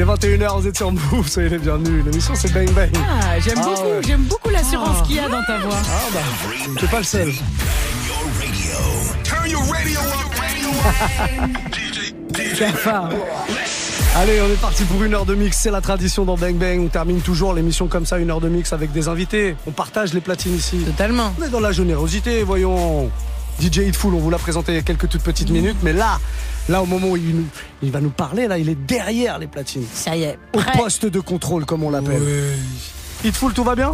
Il est 21h, vous êtes sur Move, soyez les bienvenus. L'émission c'est Bang Bang. Ah, j'aime Ah, beaucoup, ouais. j'aime beaucoup l'assurance Ah. qu'il y a dans ta voix. Ah bah, t'es pas le seul. Turn your radio up, Cafard. Allez, on est parti pour une heure de mix, c'est la tradition dans Bang Bang. On termine toujours l'émission comme ça, une heure de mix avec des invités. On partage les platines ici. Totalement. On est dans la générosité, voyons. DJ Hitful, on vous l'a présenté il y a quelques toutes petites minutes, mais là, là au moment où il, nous- il va nous parler, là, il est derrière les platines. Ça y est. Au poste de contrôle, comme on l'appelle. Hitful, tout va bien?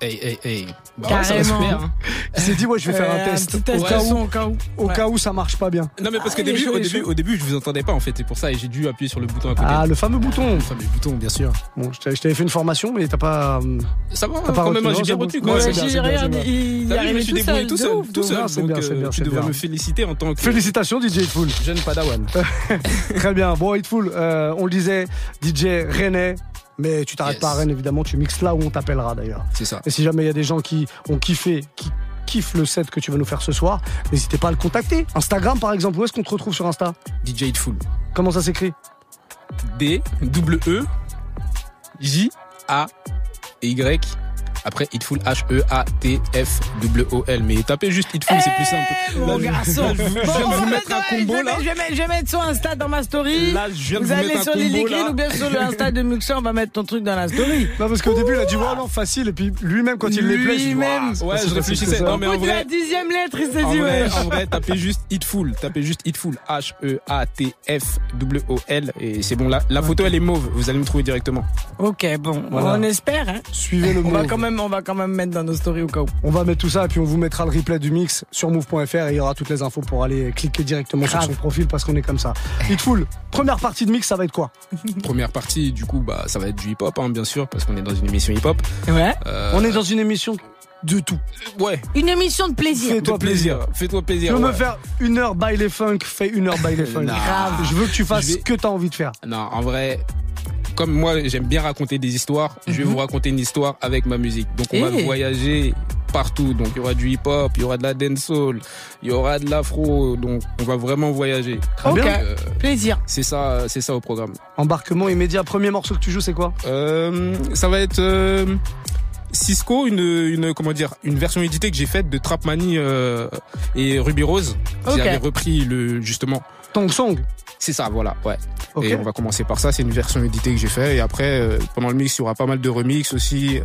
Hey, hey, hey. Bah ouais, ça va Carrément. super, hein. Il s'est dit, ouais, je vais faire Euh, un test. petit test au cas où, au cas où. au Ouais. cas où ça marche pas bien. Non mais parce Ah, est début, chaud, au début, au début, je vous entendais pas en fait. C'est pour ça et j'ai dû appuyer sur le bouton à côté. Ah, le fameux bouton. Le bouton, bien sûr. Bon, je t'avais fait une formation, mais t'as pas. euh, Ça va, T'as pas quand même, retenu, j'ai bien retenu. Ouais, Ouais, bien, j'ai rien, je me arrivait suis tout débrouillé seul. tout tout Donc, euh, Tu devrais me féliciter en tant que Félicitations, DJ Hitful. jeune padawan. Très bien. Bon, Hitful, euh, on le disait, DJ Rennais. Mais tu t'arrêtes Yes. pas à Rennes, évidemment. Tu mixes là où on t'appellera d'ailleurs. C'est ça. Et si jamais il y a des gens qui ont kiffé, qui kiffent le set que tu vas nous faire ce soir, n'hésitez pas à le contacter. Instagram, par exemple, où est-ce qu'on te retrouve sur Insta? DJ Hitful. Comment ça s'écrit? D double E J A Y après Hitful H E A T F W O L mais tapez juste Hitful c'est plus simple. Eh, Mon Là, je- garçon. là, je, je Bon, viens de on vous va mettre un combo je vais là. Je vais mettre- je vais mettre son Insta dans ma story. Là, je viens de Vous vous allez sur combo là. ou bien sur le Insta de Muxa, on va mettre ton truc dans la story. Non, parce qu'au début, il a dit, ouais, non, facile. Et puis lui-même, quand il les Lui-même. Ouah, c'est Ouais, je réfléchissais. Non, mais en de la vrai, dixième lettre, il s'est dit, vrai, ouais. en vrai, tapez juste Hitful, tapez juste Hitful, H E A T F W O L et c'est bon là. La photo elle est mauve, vous allez me trouver directement. Ok, bon, on espère. Hein. Suivez le quand même, on va quand même mettre dans nos stories au cas où. On va mettre tout ça et puis on vous mettra le replay du mix sur move.fr et il y aura toutes les infos pour aller cliquer directement Grave. sur son profil parce qu'on est comme ça. Hitful, première partie de mix, ça va être quoi? Première partie, du coup, bah ça va être du hip hop, hein, bien sûr, parce qu'on est dans une émission hip hop. Ouais. Euh, On est dans une émission de tout. ouais, Une émission de plaisir. Fais-toi plaisir. Fais-toi plaisir. veux me faire une heure by les funk, fais une heure by les funk. Non. Je veux que tu fasses Je vais- ce que t'as envie de faire. Non, en vrai, comme moi j'aime bien raconter des histoires, je vais Mhm. vous raconter une histoire avec ma musique. Donc on va Eh. voyager partout. Donc il y aura du hip hop, il y aura de la dancehall, il y aura de l'afro. Donc on va vraiment voyager. Très bien. Euh, Plaisir. c'est ça, c'est ça au programme. Embarquement immédiat, premier morceau que tu joues, c'est quoi? Euh, ça va être euh, Cisco, une, une comment dire, une version éditée que j'ai faite de Trap Money euh, et Ruby Rose, qui Ok. avait repris le justement. Tong Song. C'est ça, voilà, ouais. Ok. Et on va commencer par ça. C'est une version éditée que j'ai fait. Et après, euh, pendant le mix, il y aura pas mal de remix aussi, euh,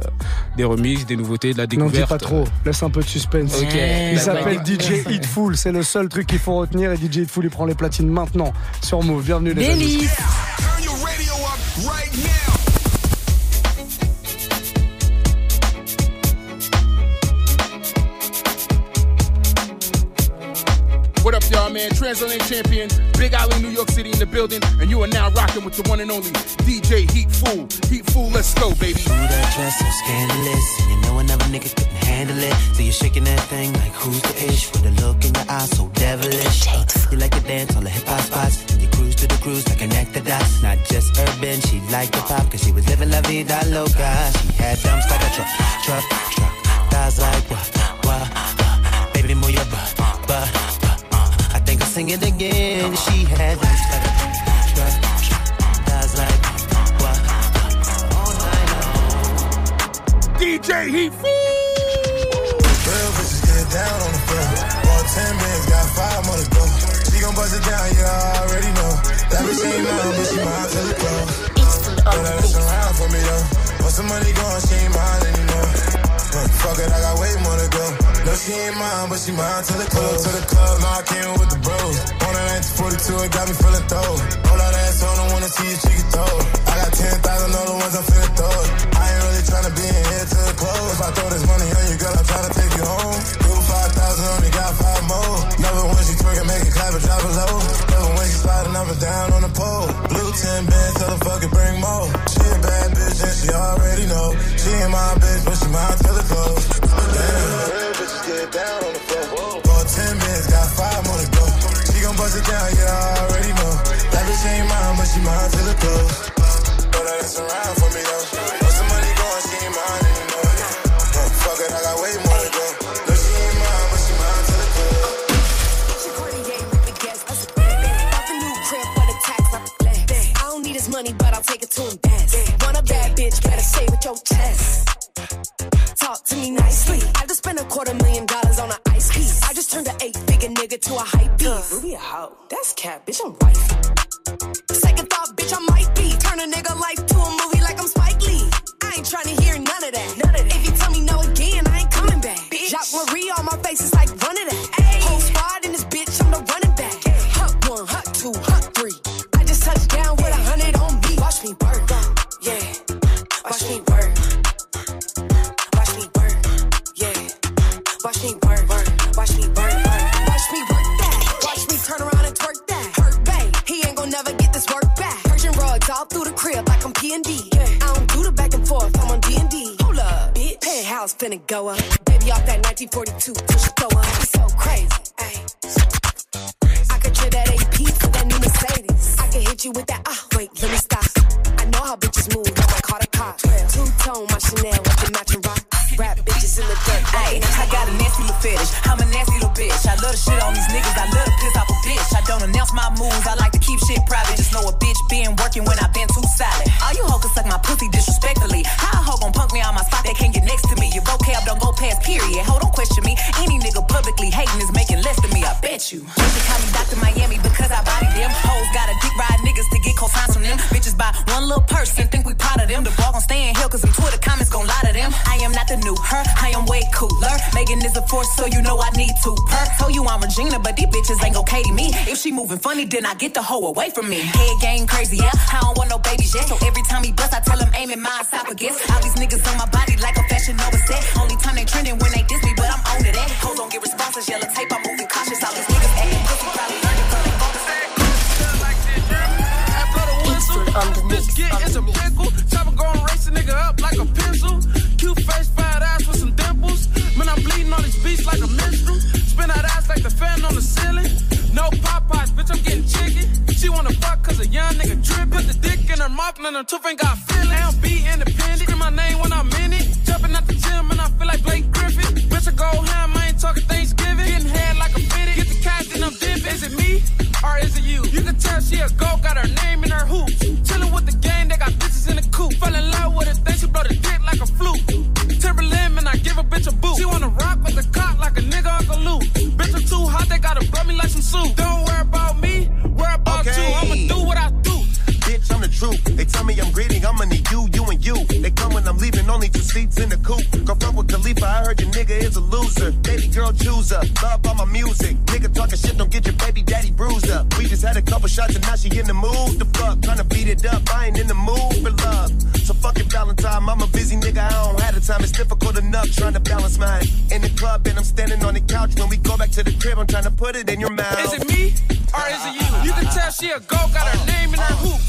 des remix, des nouveautés, de la N'en découverte. dis pas trop, laisse un peu de suspense. Ok. Il s'appelle DJ Hitful, c'est le seul truc qu'il faut retenir et DJ Hitful il prend les platines maintenant sur Move. Bienvenue les amis. Délice. Man? Transatlantic champion, Big Island, New York City in the building, and you are now rocking with the one and only DJ HeatFool. Heat Fool, let's go, baby. Ooh, that dress so scandalous. And you know another nigga couldn't handle it. So you're shaking that thing like who's the ish? With a look in your eyes so devilish. Uh, you like to dance on the hip hop spots. And you cruise to the cruise like connect the dots. Not just urban, she liked the pop. Cause she was living la vida loca. She had dumps like a truck, truck, truck. Thighs like what, what, what. Baby, move your butt, sing it again. She had dumps like a truck, truck. Thighs like what, all night long. DJ HeatFool. Real bitches get down on the floor. Bought 10 bands, got five more to go. She gon' bust it down, yeah, I already know. That bitch ain't mine, but she mine till it close. Know that that's around for me though. Once the money gone, she ain't mine anymore. Fuck it, I got way more to go. No, she ain't mine, but she mine till it close. To the club, now I came with the bros. On that 42, it got me feeling throw. Hold that ass on, I wanna see if she can throw. I got 10,000 other ones I'm finna throw. I ain't really tryna be in here till the close. If I throw this money on you, girl, I'm tryna take you home. Do 5,000, only got five more. Never when she twerking, make it clap and drop it low. Never when she sliding up and down on the pole. Blue 10 bands, tell her fucking bring more. She a bad bitch and she already know. She ain't my bitch, but she mine till it close. Damn, real bitches get down on the floor. Bought 10 bands, got five more to go. She gon' bust it down, yeah, I already know. That bitch ain't mine, but she mine till it close. Know that it's around for me though. take it to him dance. Want a bad bitch, better say with your chest. Talk to me nicely. I just spent a quarter million dollars on an ice piece. I just turned an eight figure nigga to a hype beast. Ruby a hoe. That's cat, bitch. I'm wife. Penthouse finna go up. Baby off that 1942, push it throw up. It's so crazy, ayy. I could trade that AP for that new Mercedes. I can hit you with that. Ah, wait, let me stop. I know how bitches move. I call the cops. Two Bitches in the dirt. I got a nasty little fetish. I'm a nasty little bitch. I love to shit on these niggas. I love to piss off a bitch. I don't announce my moves. I like to keep shit private. Just know a bitch been working when I been too solid. All you hoes can suck my pussy disrespectfully. How a hoe gon' punk me on my spot? They can't get next to me. Your vocab don't go past period. Ho, don't question me. Any nigga publicly hating is making less than me. I bet you. Bitches call me Dr. Miami because I body them. Hoes got a dick ride niggas to get cosigns from them. Bitches buy one little purse and think we proud of them. The ball gon' stay in hell cause them Twitter comments gon' lie to them. I am not the new her. I am way cooler. Megan is a force, so you know I need to her. Told you I'm Regina, but these bitches ain't gon' Katie me. If she moving funny, then I get the hoe away from me. Head game crazy, yeah. I don't want no babies yet. So every time he bust, I tell him aim in my esophagus. All these niggas on my body like a fashion Nova set. Only time they trending when they diss me, but I'm on to that. Eh. Hoes don't get responses, yellow tape, I'm moving cautious. All these niggas acting pussy, probably learning from their phone. This get is a pickle. Chopper gon' race a nigga up like a pencil. Cute face, fat on these beats like a minstrel. Spin that ass like the fan on the ceiling. No Popeyes, bitch, I'm getting chicken. She wanna fuck cause a young nigga drip. Put the dick in her mouth and her tooth ain't got feeling. I'm be independent. Scream my name when I'm in it. Jumping at the gym and I feel like Blake Griffin. Bitch, I go ham, I ain't talking Thanksgiving. Getting head like a fitted. Get the cash, then I'm dipping. Is it me or is it you? You can tell she a go, got her name in her hoops. Chillin' with the gang, they got bitches in the coop. Fell in love with it, bitch a boot. She wanna rock with the cock like a nigga Uncle Luke. Bitch, I'm too hot, they gotta rub me like some soup. Don't worry about me, worry about Okay. you. I'ma do what I do. Bitch, I'm the truth. They tell me I'm greedy, I'ma need you, you only two seats in the coupe. Fuck with Khalifa, I heard your nigga is a loser. Baby girl chooser, love all my music. Nigga talking shit, don't get your baby daddy bruised up. We just had a couple shots and now she in the mood. The fuck, tryna beat it up, I ain't in the mood for love. So fucking Valentine, I'm a busy nigga, I don't have the time. It's difficult enough trying to balance mine. In the club, and I'm standing on the couch. When we go back to the crib, I'm trying to put it in your mouth. Is it me or is it you? You can tell she a go, got her name in her hoop.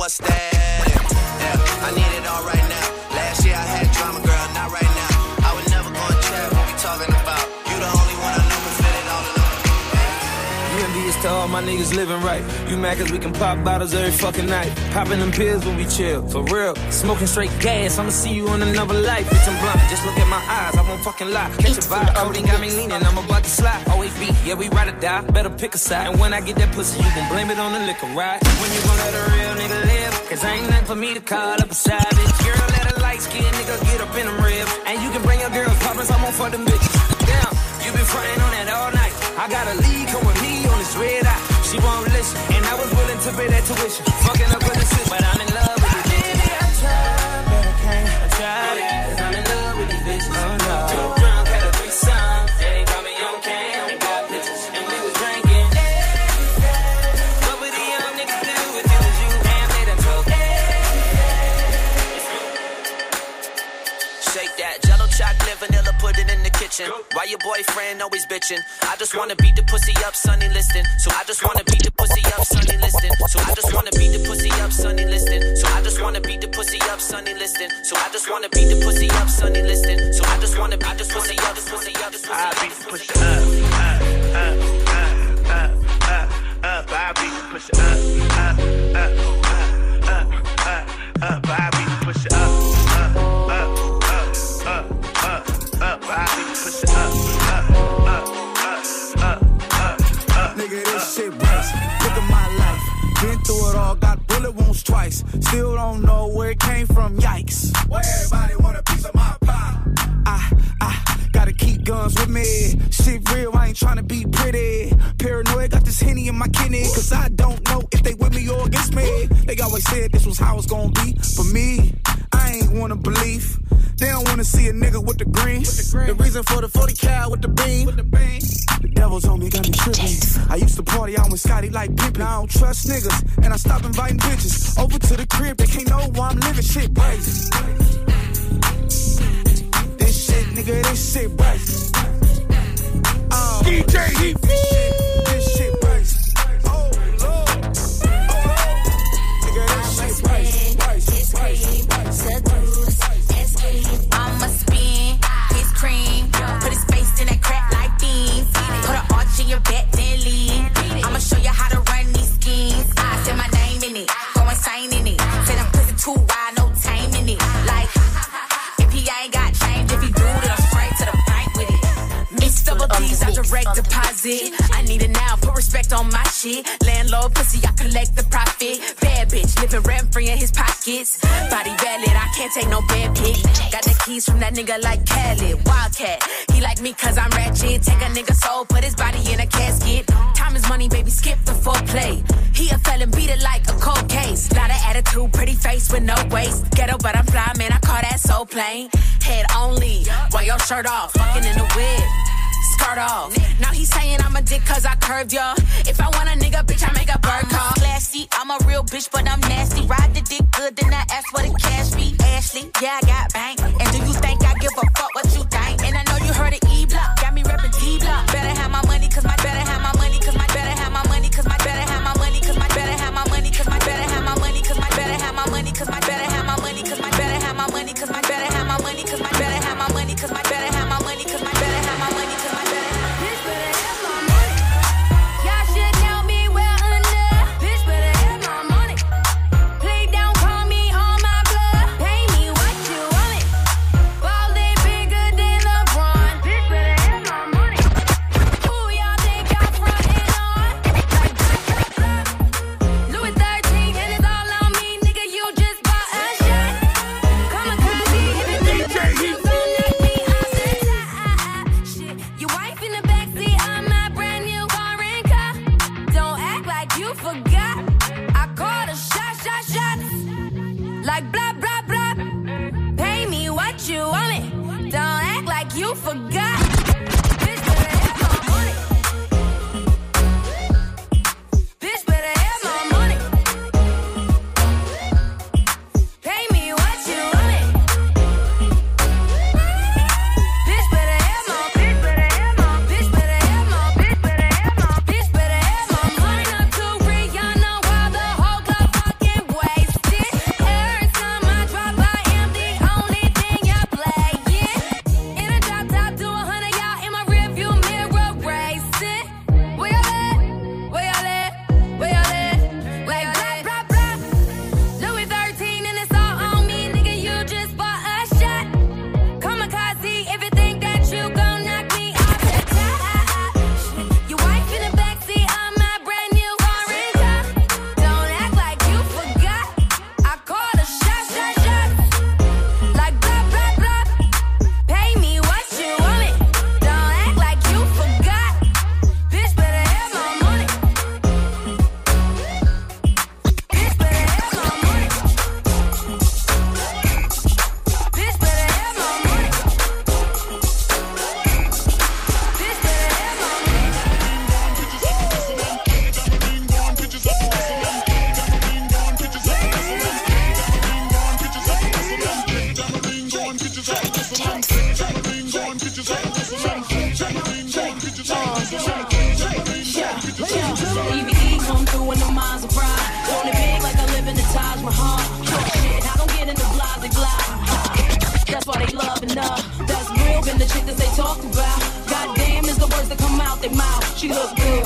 What's that? My niggas living right. You mad cause we can pop bottles every fucking night. Popping them pills when we chill, for real. Smoking straight gas, I'ma see you in another life. Bitch, I'm blind, just look at my eyes, I won't fucking lie. Catch a vibe, Cody got me leaning, I'm about to slide. Always be, yeah, we ride or die, better pick a side. And when I get that pussy, you gon' blame it on the liquor, right? When you gon' let a real nigga live? Cause ain't nothing for me to call up a savage. Girl, let a light skin nigga get up in them ribs. And you can bring your girls poppin', I'm on for them bitches. Damn, you been frontin' on that all night. I got a lead, come with me on this red eye. She won't listen, and I was willing to pay that tuition. Fucking up with the sis, but I'm in love your boyfriend always bitching? I just wanna beat the pussy up, Sunny listing. So I just wanna beat the pussy up, Sunny listing. So I just wanna beat the pussy up, Sunny listing. So I just wanna beat the pussy up, Sunny listing. So I just wanna beat the pussy up, Sunny listing. So I just wanna beat the pussy up, pussy up, pussy up. I beat the pussy up, up, up, up, up, up. I beat the pussy up, up, up, up, up, up. I beat the pussy up, up, bullet wounds twice. Still don't know where it came from, yikes. Why everybody want a piece of my pie? I, I gotta keep guns with me. Shit real, I ain't tryna be pretty. Paranoid, got this henny in my kidney. Cause I don't know if they with me or against me. They always said this was how it's gonna be. For me, I ain't wanna believe. They don't wanna see a nigga with the green. The reason for the 40 cal with the beam. With The beam. the devil's told me got me tripping. I used to party out with Scotty like pimpin'. I don't trust niggas, and I stop inviting bitches over to the crib. They can't know why I'm living. Shit crazy. This shit, nigga, this shit crazy. Oh, DJ your back, direct deposit. I need it now, put respect on my shit. Landlord pussy, I collect the profit. Bad bitch, living rent free in his pockets. Body valid, I can't take no bad pick. Got the keys from that nigga like Khaled, Wildcat. He like me cause I'm ratchet. Take a nigga soul, put his body in a casket. Time is money, baby, skip the foreplay. He a felon, beat it like a cold case. Lot of attitude, pretty face with no waist. Ghetto, but I'm fly, man, I call that so plain. Head only, while your shirt off, fucking in the whip skirt off. Now he's saying I'm a dick cause I curved y'all. If I want a nigga, bitch, I make a bird call. Classy, I'm a real bitch, but I'm nasty. Ride the dick good, then I ask for the cash fee. Ashley, yeah, I got bank. And do you think I give a fuck what you think? And I know you heard of E block, got me reppin' D block. Better have my money, cause my better have my money, cause my better have my money, cause my better have my money, cause my better have my money, cause my better have my money, cause my better have my money, cause my better she looks good.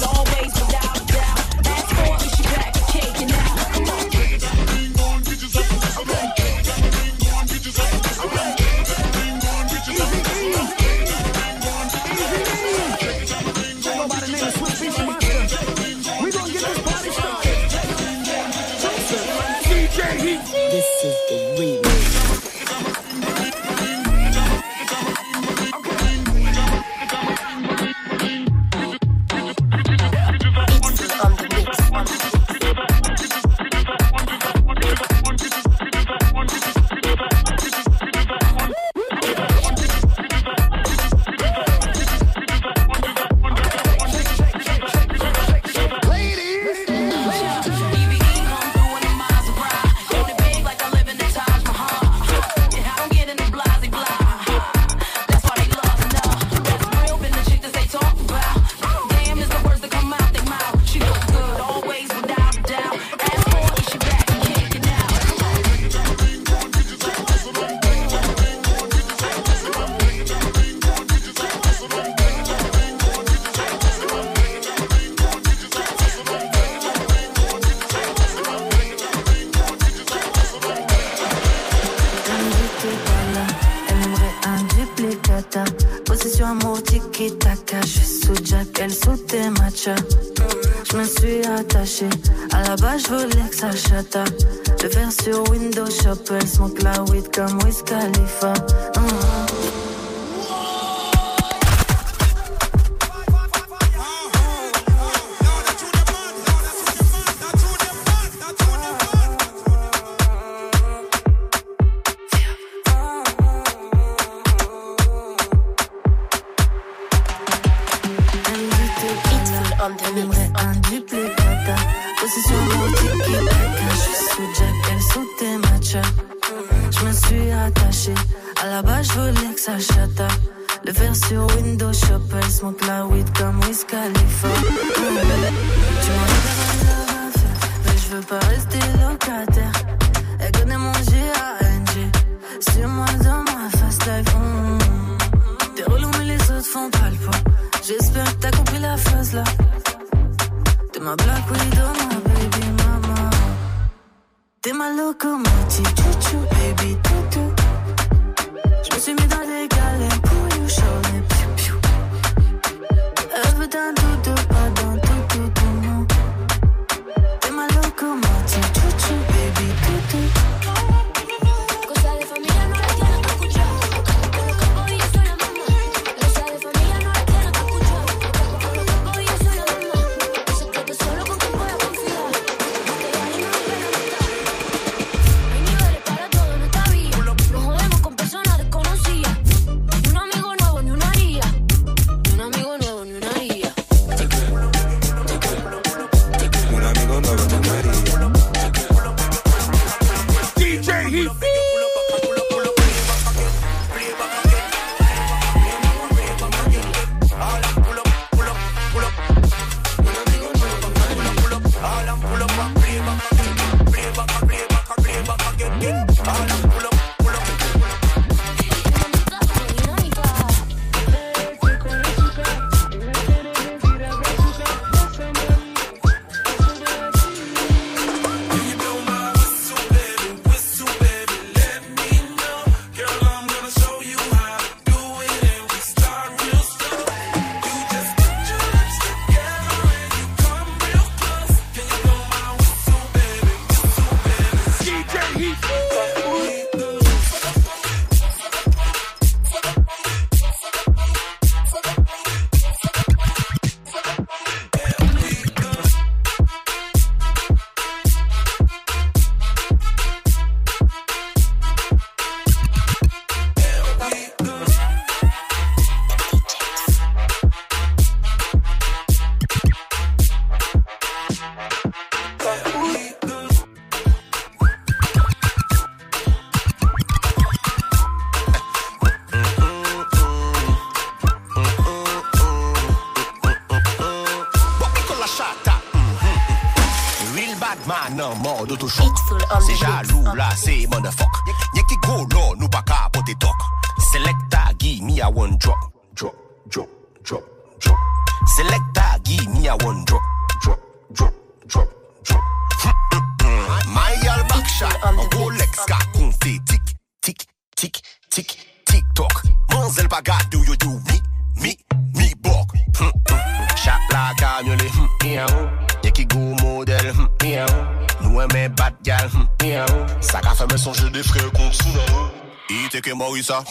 ça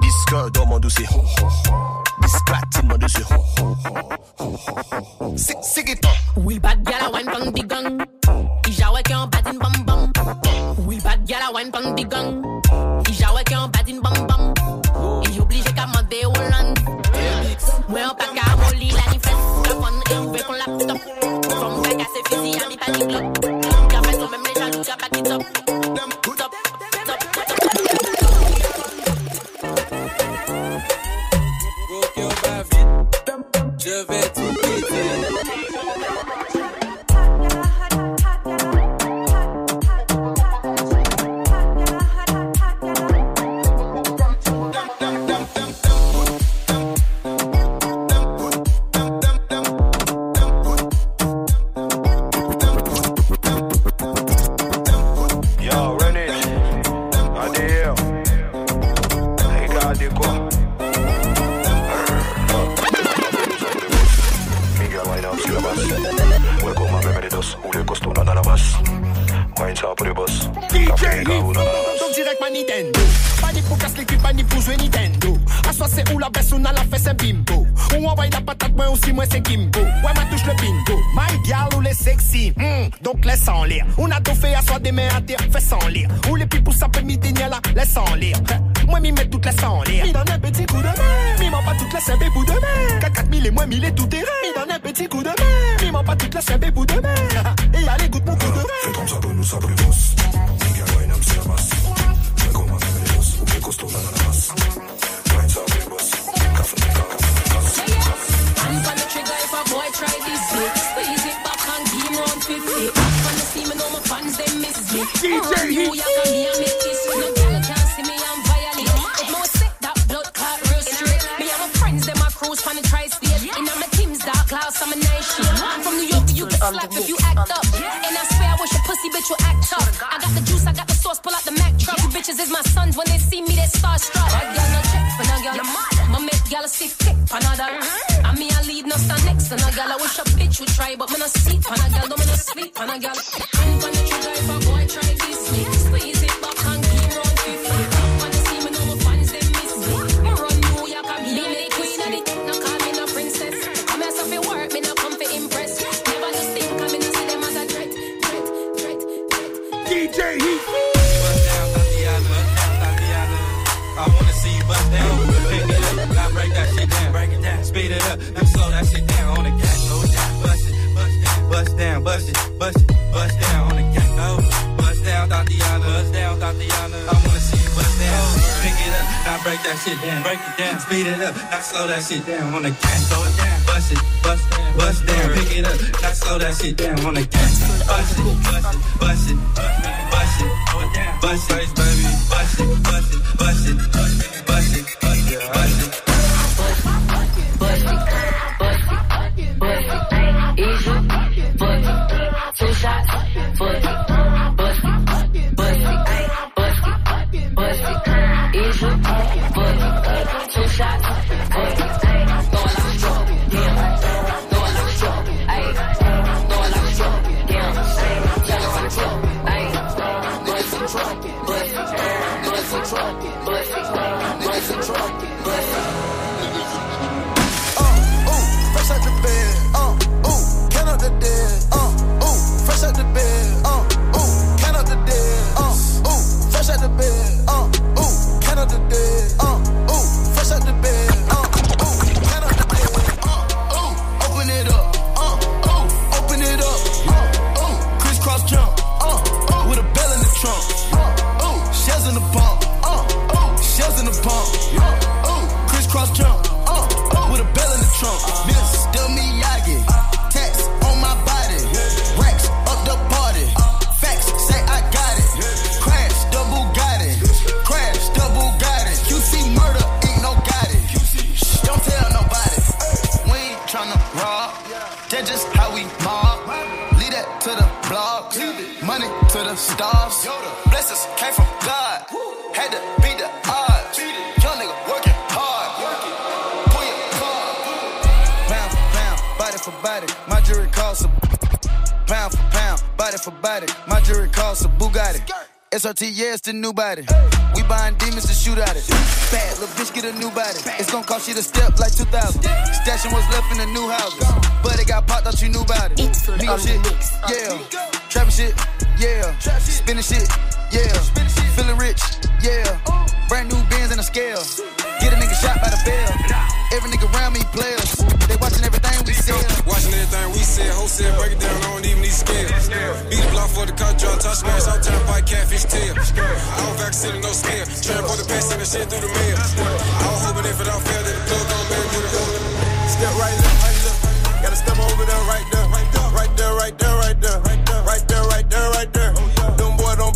Disque dans mon dossier. Biscate mon dossier. C'est qui Oui, bad gala wine pang di gang. Ijawe qui en batin bam bam. Oui, bad gala wine pang di gang. En obligé qu'à mander Hollande. Moi, on pas la nifesse. La et ouvert laptop. From Vegas, c'est physique, slow that shit down on the gas. Slow it down, bust it, bust, bust down, pick it up. Not slow that shit down on the gas. Bust it, bust it, bust it, bust it, bust it, bust it. tryna rob. That's just how we mob. Leave that to the blogs. Money to the stars. Blessings came from God. Had to beat the odds. Young nigga working hard. Pull your car. Pound for pound, body for body. My jury costs a pound for pound, body for body. My jury costs a Bugatti. SRT, yeah, it's the new body. We buying demons to shoot at it. Bad little bitch, get a new body. It's gonna cost you to step like 2000. Stashing what's left in the new houses. But it got popped, thought you knew about it. Migo shit, yeah. Trapping shit, yeah. Spinning shit, yeah. Feeling rich, yeah. Brand new bands in the scale. Get a nigga shot by the bell. Every nigga around me players. They watching everything we sell. Watching everything we said, wholesale, break it down, I don't even need scale. Beat the block for the cut drop, touch smash, all time fight catfish tail. I don't vaccine, no scale. Trying for the pass and the shit through the mail. I was hoping if it all failed, that the plug gon' man through the hole. Step right left, right left. Gotta step over there, right there, right there, right there, right there, right there, right there, right there, right there,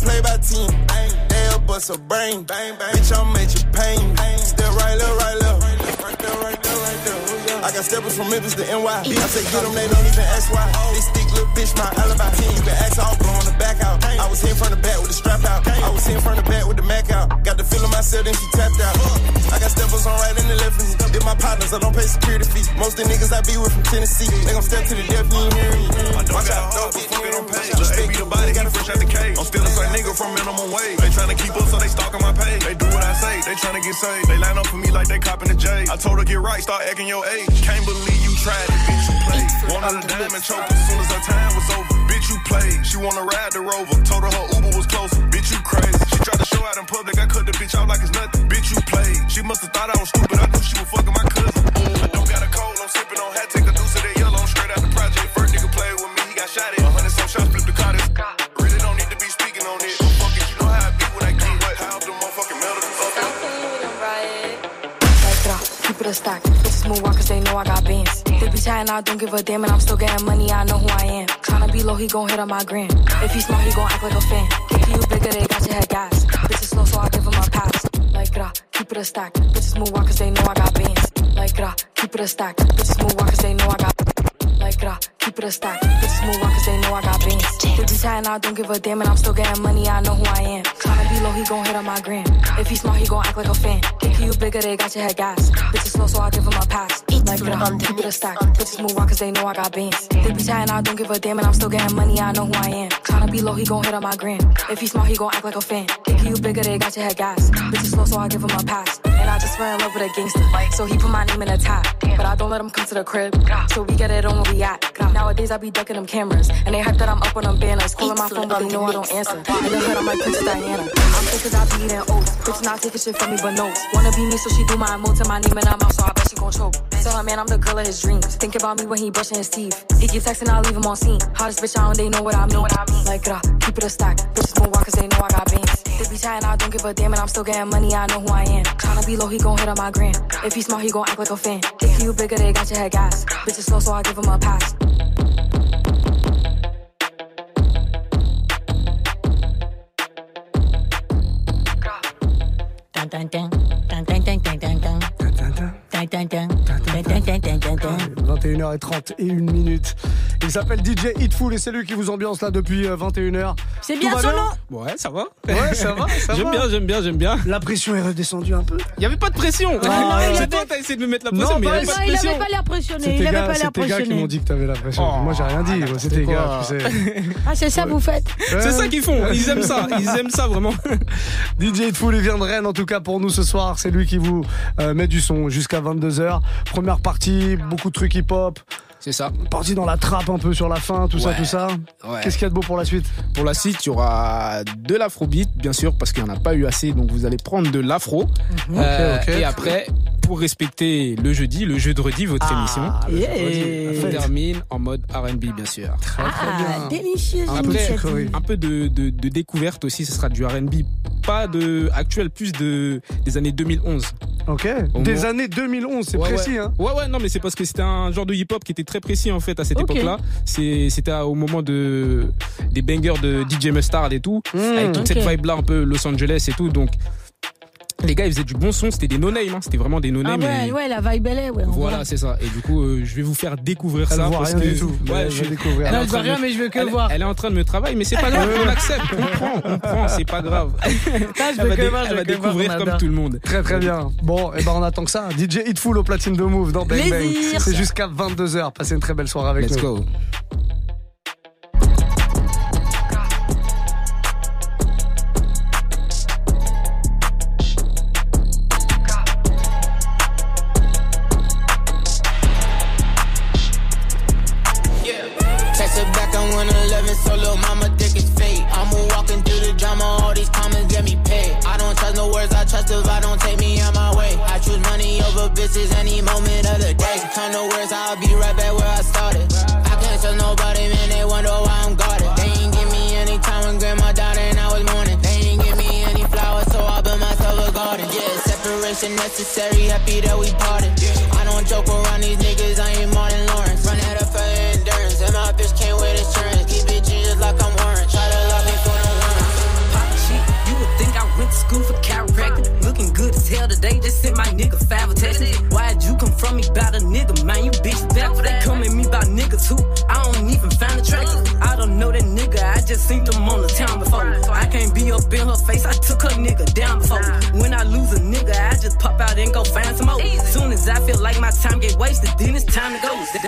play by team. They'll bust a brain. Bang, bang. Bitch, I'm make you pain. Still right, left, right, left. Right, left, right, left. I got steppers from Memphis to NY. I say get them, they don't even ask why. They stick little bitch, my alibi. You can ask, I'll blow the back out. I was here from the back with the strap out. I was here from the back with the Mac out. Got the feeling myself, then she tapped out. I got steppers on right and the left. Did my partners, I don't pay security fees. Most of the niggas I be with from Tennessee. They gon' step to the death, you hearing me. Watch out, dog, we don't pay. Just AB the body, fresh out the cage. I'm still a same nigga from minimum wage. They tryna keep up, so they stalking my page. They do what I say, they tryna get saved. They line up for me like they copping the J. I told her get right, start acting your age. Can't believe you tried it, bitch, you played. Wanted a diamond choke as soon as her time was over. Bitch, you played. She wanna ride the rover. Told her her Uber was closer. Bitch, you crazy. She tried to show out in public. I cut the bitch out like it's nothing. Bitch, you played. She must have thought I was stupid. I knew she was fucking my cousin. I don't got a cold. I'm sipping on hat. Take a deuce of that yellow. I'm straight out the project. First nigga played with me. He got shot at. A hundred some shots. Flip the car. This really don't need to be speaking on it. But fuck it. You know how I be when I get wet. How the motherfucking metal. Like drop, keep it a stack. Bitches move on cause they know I got bands. They be chatting, I don't give a damn, and I'm still getting money, I know who I am. Tryna be low, he gon' hit on my gram. If he smart, he gon' act like a fan. If you bigger, they got your head gas. Bitches slow, so I give him a pass. Like gra, keep it a stack. Bitches cause they know I got bands. Like gra, keep it a stack. Bitches cause they know I got. Like keep it a stack. Bitches move on cause they know I got bands. They be chatting, I don't give a damn, and I'm still getting money, I know who I am. Tryna be low, he gon' hit on my gram. If he smart, he gon' act like a fan. If you bigger, they got your head gas. Bitches slow, so I give him a pass. Like gra, keep it a stack. Bitches move on cause they know I got bands. They be chatting, I don't give a damn, and I'm still getting money, I know who I am. Tryna be low, he gon' hit on my gram. If he smart, he gon' act like a fan. If you bigger, they got your head gas. Bitches slow, so I give him a pass. And I just fell in love with a gangster. So he put my name in the top. But I don't let him come to the crib. So we get it on where we at. Nowadays I be ducking them cameras. And they hype that I'm up on them banners. Calling my phone, but they know I don't answer. In the hood, I'm like Princess Diana. I'm thick cause I be eating oats. Bitch not taking shit from me, but notes. Wanna be me, so she do my emotes and my name her mouth, so I bet she gon' choke. Tell her, man, I'm the girl of his dreams. Think about me when he brushing his teeth. He keep texting, I leave him on scene. Hottest bitch out, and they know what I mean. What I mean. Like, gra, keep it a stack. Bitches move on cause they know I got bands. They be chatting, I don't give a damn, and I'm still getting money, I know who I am. Tryna be low, he gon' hit on my gram. If he smart, he gon' act like a fan. If you bigger, they got your head gas. Bitches slow, so I give him a pass. Dun, dun, dun. Dun, dun, dun, dun, dun, dun. Dun, dun, dun. Dun, dun, 21h30 et 1 minute. Il s'appelle DJ Hitful et c'est lui qui vous ambiance là depuis euh, 21h. C'est Tout bien son nom Ouais, ça va. Ouais, ça va, ça J'aime bien, j'aime bien, j'aime bien. La pression est redescendue un peu. Il y avait pas de pression. Ah, c'est ouais. toi, t'as essayé de me mettre la Non, pression, mais il y bah, avait pas Non, de il pression. avait pas l'air pressionné. C'est Il tes avait gars, pas l'air c'est tes gars qui pressionné. m'ont dit que t'avais la pression. Oh, Moi j'ai rien dit, c'est tes quoi. gars, tu sais. Ah, c'est ça que vous faites C'est ça qu'ils font. Ils aiment ça. Ils aiment ça vraiment. DJ Hitful, il vient de Rennes en tout cas pour nous ce soir. C'est lui qui vous euh, met du son jusqu'à 22h. Première partie, beaucoup de trucs hip-hop. C'est ça. Partie dans la trappe un peu sur la fin, tout ça, tout ça. Ouais. Qu'est-ce qu'il y a de beau pour la suite? Pour la suite, il y aura de l'afrobeat, bien sûr, parce qu'il n'y en a pas eu assez. Donc vous allez prendre de l'afro. Euh. Et après, pour respecter le jeudi, le jeudi, votre Ah, émission, Yeah. on termine en mode R&B, bien sûr. Ah, délicieuse Après, initiative. un peu de, de, de découverte aussi, ce sera du R&B, pas de actuel, plus de des années 2011. Ok. Au Des moins- années 2011, c'est Ouais, précis, ouais. hein. Ouais, ouais, non, mais c'est parce que c'était un genre de hip-hop qui était très précis en fait à cette époque-là. C'est- C'était au moment de des bangers de DJ Mustard et tout, Mmh, avec toute cette vibe-là un peu Los Angeles et tout. Donc Les gars, ils faisaient du bon son, c'était des no-name, hein, c'était vraiment des Ah no-name. ouais, et- ouais, la vibe elle est, ouais. Voilà, voit. c'est ça. Et du coup, euh, je vais vous faire découvrir Elle ça. voit parce rien que... du tout, Ouais, elle je va découvrir. elle de rien, me- mais je veux que elle- voir. Elle est en train de me travailler, mais c'est pas grave, on accepte. On prend, on prend, c'est pas grave. je Elle veux va, que dé- voir, je elle veux va que voir, découvrir comme tout le monde. Très très bien. Bon, et ben on attend que ça. DJ Hitful au platine de Move dans Bang Bang. C'est jusqu'à 22h. Passez une très belle soirée avec Let's nous. go. Separation necessary, happy that we parted. I don't joke around these niggas, I ain't Martin Lawrence. Run out of fire endurance, and my bitch can't wait insurance. Keep it just like I'm Warren. Try to lock me for the warrants. Pop shit, you would think I went to school for chiropractic. Looking good as hell today, just sent my nigga five a. like my time get wasted, then it's time to go.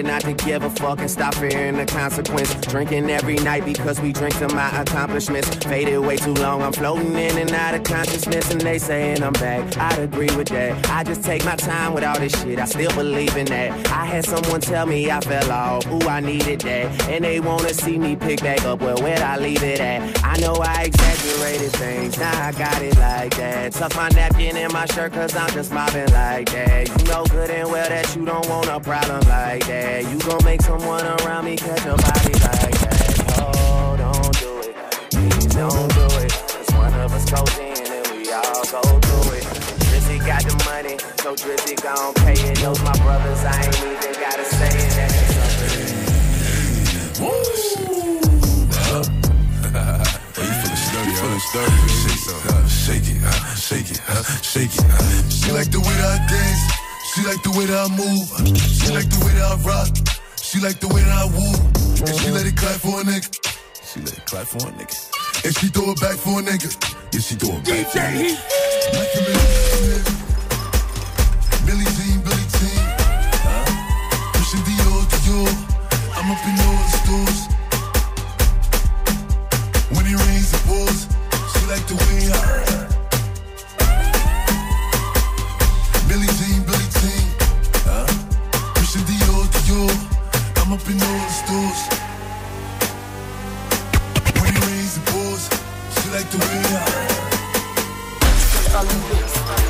Started not to give a fuck and stop fearing the consequence. Drinking every night because we drink to my accomplishments. Faded way too long, I'm floating in and out of consciousness, and they saying I'm back. I'd agree with that. I just take my time with all this shit. I still believe in that. I had someone tell me I fell off. Ooh, I needed that, and they wanna see me pick back up. Well, where'd I leave it at? I know I exaggerated things. Now I got it like that. Tuck my napkin in my shirt cause I'm just mobbing like that. You know good and well that you don't want a problem like that. You gon' make someone around me catch a body like that. Oh, don't do it. Please don't do it. Cause one of us goes in and we all go through it. Drizzy got the money, so Drizzy gon' pay it. Those my brothers, I ain't even gotta say it. You feeling sturdy, huh? Shake it, huh? shake it, huh? shake it. huh? She like the way that I dance. She like the way that I move. She like the way that I rock. She like the way that I woo. And she let it clap for a nigga. She let it clap for a nigga. And she throw it back for a nigga. Yeah, she throw it back for a nigga. Like a Jean, Billie Jean. Huh? Pushing Dior, Dior. I'm up in all the stores. Like the way I. Billie Jean, Billie Jean. Huh? Pushing Dior, Dior. I'm up in all the stores. When it rains, it pours. She like the way I.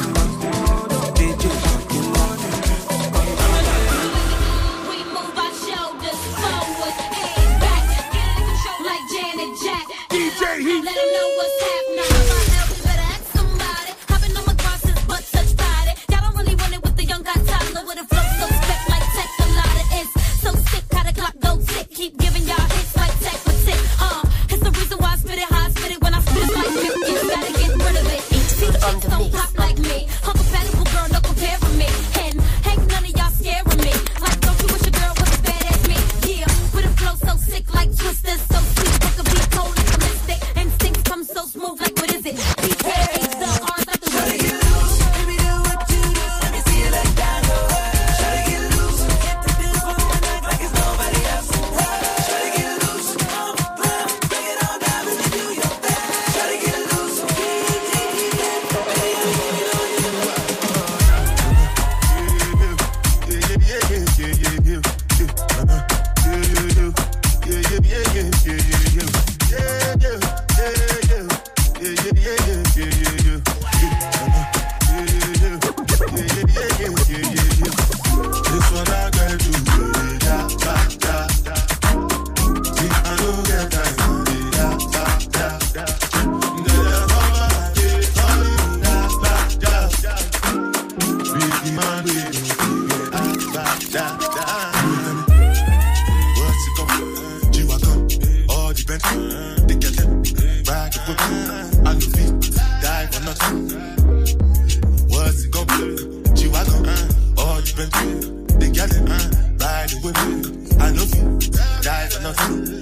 us.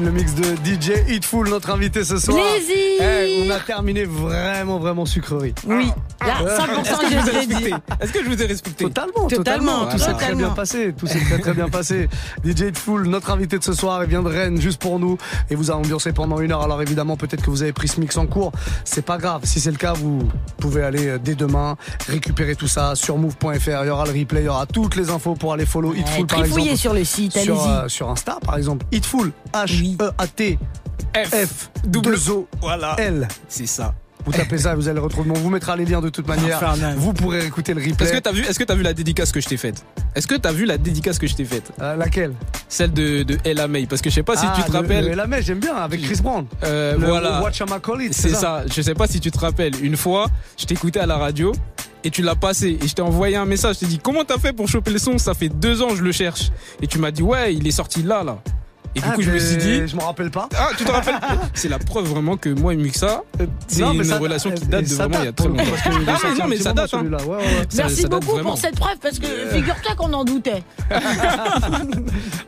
Termine le mix de DJ Hitful, notre invité ce soir. Plaisir. Eh, on a terminé vraiment, vraiment sucrerie. Oui. Euh, 100% Est-ce que je vous ai respecté Est-ce que je vous ai respecté Totalement, totalement. Totalement, Tout s'est très totalement. bien passé. Tout s'est très très bien passé. DJ Hitful, notre invité de ce soir, il vient de Rennes juste pour nous et vous a ambiancé pendant une heure. Alors évidemment, peut-être que vous avez pris ce mix en cours. C'est pas grave. Si c'est le cas, vous pouvez aller euh, dès demain récupérer tout ça sur move.fr. Il y aura le replay, il y aura toutes les infos pour aller follow Hitful par exemple. sur le site, sur, euh, sur Insta par exemple. Hitful, H-E-A-T. F, double O, Voilà. L. C'est ça. Vous tapez ça, vous allez le retrouver. On vous mettra les liens de toute manière. Infernal. Vous pourrez écouter le replay. Est-ce que t'as vu, est-ce que t'as vu la dédicace que je t'ai faite? Est-ce que t'as vu la dédicace que je t'ai faite? Euh, Laquelle? Celle de, de Ella May. Parce que je sais pas si Ah, tu te le- rappelles. le- j'aime bien, avec Chris Brown. Euh, Le voilà. C'est ça. Je sais pas si tu te rappelles. Une fois, je t'écoutais à la radio et tu l'as passé et je t'ai envoyé un message. Je t'ai dit comment t'as fait pour choper le son? Ça fait deux ans je le cherche. Et tu m'as dit ouais, il est sorti là là. Et du Ah, coup, je me suis dit. Je me rappelle pas. Ah, tu te rappelles C'est la preuve vraiment que moi et Muxa, c'est Non, mais une ça- relation qui date de vraiment il y a très longtemps. Ah, mais non, mais petit ça date. hein. celui-là. Ouais, ouais, ouais. Ça- Merci ça date beaucoup vraiment. pour cette preuve parce que figure-toi qu'on en doutait.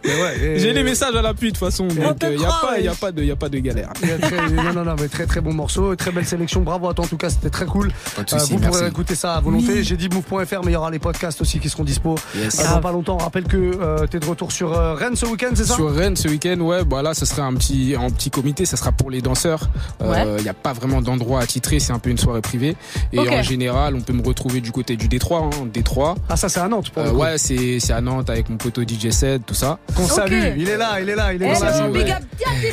Ouais, J'ai les messages à l'appui de toute façon, donc il n'y a, croit, pas- y a, pas de- y a pas de galère. Il y a très, non, non, non, mais très très bon morceau, très belle sélection. Bravo à toi en tout cas, c'était très cool. Pas de Euh, souci, vous pourrez merci. écouter ça à volonté. Oui. J'ai dit move.fr, mais il y aura les podcasts aussi qui seront dispo. Euh, dans pas longtemps, on rappelle que euh, t'es de retour sur euh, Rennes ce week-end, c'est ça? Sur Rennes ce week-end, ouais, bah là, ce serait un petit, un petit comité, ça sera pour les danseurs. Il Ouais. n'y a pas vraiment d'endroit à titrer, c'est un peu une soirée privée. Et Ok. en général, on peut me retrouver du côté du Détroit, hein, Détroit. Ah, ça c'est à Nantes pour Euh, ouais, c'est c'est à Nantes avec mon poteau DJ Sed, tout ça. Qu'on Ok. salue, il est là, il est là, il est vie, big up,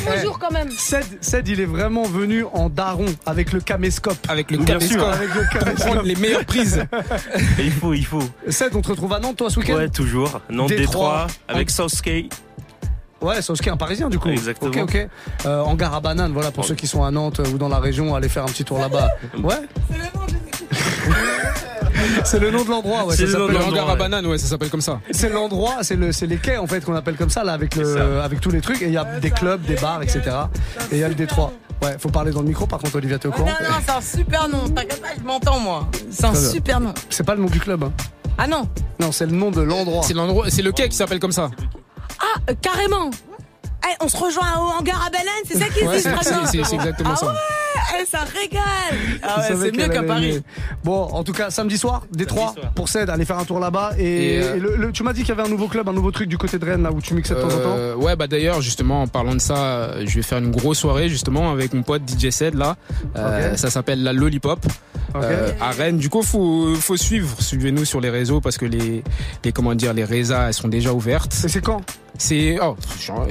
bonjour quand même. Ced, Ced, il est vraiment venu en daron avec le caméscope. Avec le caméscope. Avec le Pour caméscope. prendre les meilleures prises. il faut, il faut. Ced, on te retrouve à Nantes toi ce week-end Ouais, toujours. Nantes Détroit. Avec Southgate. Ouais, c'est un parisien du coup. Exactement. Ok, ok. Euh, en gare à banane, voilà, pour ceux qui sont à Nantes ou dans la région, allez faire un petit tour là-bas. Ouais. C'est le nom de l'endroit, ouais. C'est le nom de hangar à banane, ouais, ça s'appelle comme ça. C'est l'endroit, c'est le, c'est les quais en fait qu'on appelle comme ça là avec le, ça. avec tous les trucs et il y a des clubs, des bars, etc. Et il y a le Détroit. Ouais, faut parler dans le micro. Par contre, Olivia, t'es au Non, courant non, c'est un super nom. T'inquiète pas, je m'entends moi. C'est un super nom. C'est pas le nom du club. Hein. Ah non. Non, c'est le nom de l'endroit. C'est l'endroit, c'est le quai qui s'appelle comme ça. Ah, euh, carrément. Eh, on se rejoint au hangar à banane, c'est ça qui Ouais, se c'est- dit c'est- exactement ah ça. Ouais, eh, ça régale. Ah ouais, c'est mieux qu'à Paris. Bon, en tout cas, samedi soir, Détroit, pour Ced, allez faire un tour là-bas. Et, Et, euh, et le- le- tu m'as dit qu'il y avait un nouveau club, un nouveau truc du côté de Rennes, là où tu mixais de temps en temps. Euh, ouais, bah d'ailleurs, justement, en parlant de ça, je vais faire une grosse soirée justement avec mon pote DJ Sed là. Euh. Ça s'appelle la Lollipop. Euh, à Rennes. Du coup, faut faut suivre, suivez-nous sur les réseaux parce que les les comment dire les résas elles sont déjà ouvertes. Et c'est quand? C'est oh,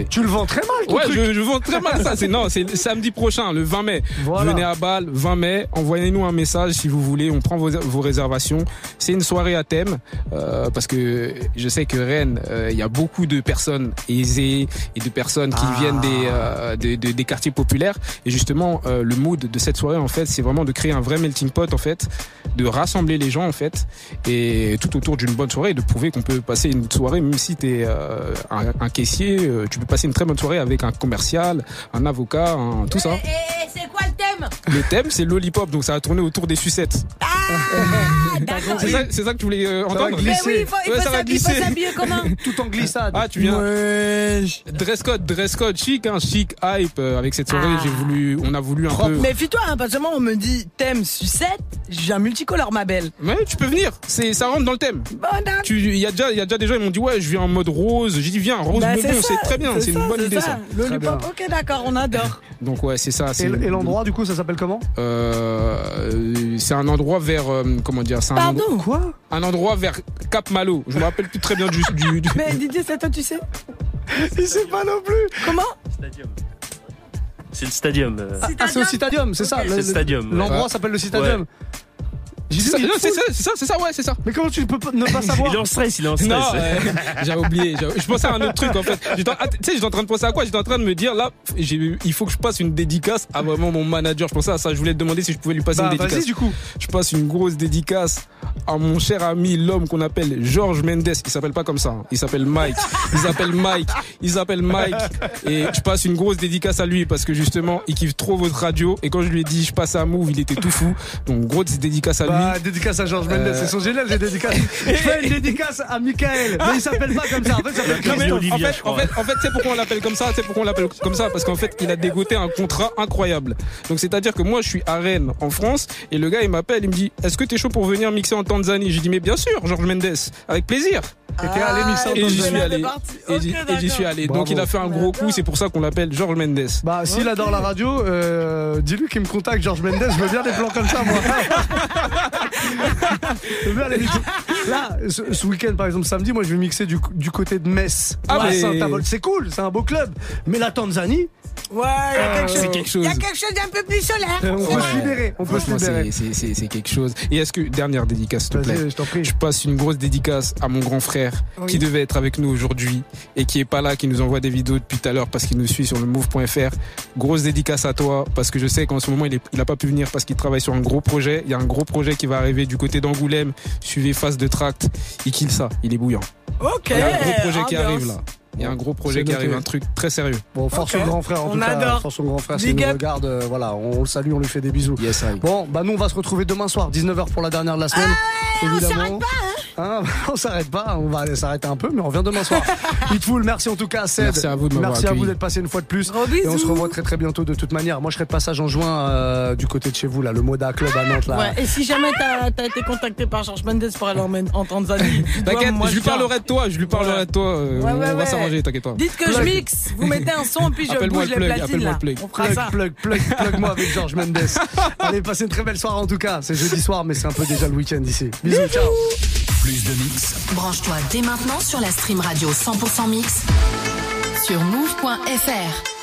Tu le vends très mal, ton Ouais, truc. je, je vends très mal ça. C'est non, c'est samedi prochain, le 20 mai. Voilà. Venez à Bâle, 20 mai. Envoyez-nous un message si vous voulez. On prend vos, vos réservations. C'est une soirée à thème euh, parce que je sais que Rennes, euh, il y a beaucoup de personnes aisées et de personnes qui Ah. viennent des, euh, des, des- des quartiers populaires. Et justement, euh, le mood de cette soirée, en fait, c'est vraiment de créer un vrai melting pot, en fait, de rassembler les gens, en fait, et tout autour d'une bonne soirée, et de prouver qu'on peut passer une soirée, même si t'es euh, un, un caissier, euh, tu peux passer une très bonne soirée avec un commercial, un avocat, un- tout ça. Et, et c'est quoi le thème? Le thème, c'est lollipop, donc ça va tourner autour des sucettes. Ah, d'accord. C'est ça, que tu voulais euh, Ça va entendre? glisser. Mais oui, il faut, il Ouais, faut s'habiller- comment? Tout en glissade. Ah, tu viens. Ouais. Dress code, dress code chic, hein, chic, hype. euh, avec cette soirée, Ah. j'ai voulu, on a voulu un peu. Méfie-toi, hein, parce que moi on me dit thème sucette, j'ai un multicolore ma belle. Ouais, tu peux venir. C'est, ça rentre dans le thème. Bon, il y a déjà, il y a déjà des gens, ils m'ont dit ouais, je viens en mode rose. J'ai dit viens, rose Bah, bonbon, c'est très bien, c'est une bonne idée ça. Lollipop, ok d'accord, on adore. Donc ouais, c'est ça. Et, l'endroit, du coup, ça s'appelle comment? Euh, c'est un endroit vers, euh, comment dire, un Pardon? Endroit, Quoi? Un endroit vers Cap Malo. Je me rappelle plus très bien du, du, du- Mais Didier, c'est toi tu sais? Il sait pas non plus. Comment? Stadium. C'est le stadium. euh. Ah, c'est au Citadium, c'est ça le stadium. L'endroit Ouais. s'appelle le Citadium. J'ai C'est ça, c'est ça, c'est ça, c'est ça, ouais, c'est ça. Mais comment tu peux ne pas savoir Il est en stress, il est en stress. Non, euh, j'avais oublié. Je pensais à un autre truc en fait. Ah, Tu sais, j'étais en train de penser à quoi? J'étais en train de me dire là, il faut que je passe une dédicace à vraiment mon manager. Je pensais à ça. Je voulais te demander si je pouvais lui passer Bah, une dédicace. du coup. Je passe une grosse dédicace à mon cher ami, l'homme qu'on appelle Georges Mendes. Il s'appelle pas comme ça. hein. Il s'appelle Mike. Il s'appelle Mike. Il s'appelle Mike. Et je passe une grosse dédicace à lui parce que justement, il kiffe trop votre radio. Et quand je lui ai dit je passe à Move, il était tout fou. Donc grosse dédicace à lui. Ah, dédicace à Georges Mendes, Euh. c'est son génial, j'ai dédicace. Je fais une dédicace à Michael, mais il s'appelle pas comme ça, en fait, il s'appelle Christophe. en fait, en fait, en fait, c'est pourquoi on l'appelle comme ça, c'est pourquoi on l'appelle comme ça, parce qu'en fait, il a dégoté un contrat incroyable. Donc, c'est-à-dire que moi, je suis à Rennes, en France, et le gars, il m'appelle, il me dit, est-ce que t'es chaud pour venir mixer en Tanzanie? J'ai dit, mais bien sûr, Georges Mendes, avec plaisir. Et t'es allé mixer en Et j'y suis allé. Et j'y- et j'y suis allé. Bravo. Donc, il a fait un gros coup, c'est pour ça qu'on l'appelle Georges Mendes. Bah, s'il adore la radio, euh, dis-lui qu'il me contacte, Georges Mendes. Je veux bien des plans comme ça, moi. je veux bien. Là, ce, ce week-end, par exemple, samedi, moi, je vais mixer du, du côté de Metz. Ah, Ouais, mais- Saint-Avold. C'est cool, c'est un beau club. Mais la Tanzanie, Ouais, il y a quelque Euh, chose. c'est quelque chose. Il y a quelque chose d'un peu plus solaire. euh, on peut se libérer. On peut se Franchement, libérer. c'est- c'est c'est- c'est quelque chose. Et est-ce que, dernière dédicace, s'il te plaît. je t'en prie. Je passe une grosse dédicace à mon grand frère Oui. qui devait être avec nous aujourd'hui et qui est pas là, qui nous envoie des vidéos depuis tout à l'heure parce qu'il nous suit sur le move.fr. Grosse dédicace à toi parce que je sais qu'en ce moment il, est, il a pas pu venir parce qu'il travaille sur un gros projet. Il y a un gros projet qui va arriver du côté d'Angoulême. Suivez Face de Tract. Il kill ça. Il est bouillant. Ok. Il y a un gros projet qui arrive là. Il y a un gros projet qui arrive, un truc très sérieux. Bon, force Ok. au grand frère, en On tout cas. adore. Force au grand frère, s'il nous regarde. euh, voilà, on, le salue, on lui fait des bisous. Yes, I. Bon, bah nous, on va se retrouver demain soir, 19h pour la dernière de la semaine. Ah, on évidemment. s'arrête pas, Hein, on s'arrête pas, on va aller s'arrêter un peu, mais on revient demain soir. Hitful, merci en tout cas, Ced. Merci à vous de m'avoir Merci à vous d'être passé une fois de plus. Gros Et on se revoit très très bientôt de toute manière. Moi, je serai de passage en juin euh, du côté de chez vous, là, le Moda Club à Nantes. Là. Ouais, et si jamais t'as as été contacté par Georges Mendes pour aller en, en Tanzanie, T'inquiète, moi, je lui parlerai de toi, je lui parlerai de toi. euh, Ouais, ouais, on va t'inquiète pas. Dites que je mixe, vous mettez un son, puis je Appelle-moi bouge le les plug, platines là. plug. On fera Plug, ça. plug, plug, plug moi avec Georges Mendes. Allez, passez une très belle soirée en tout cas. C'est jeudi soir, mais c'est un peu déjà le week-end ici. Bisous, ciao. Plus de mix. Branche-toi dès maintenant sur la stream radio 100% mix sur move.fr.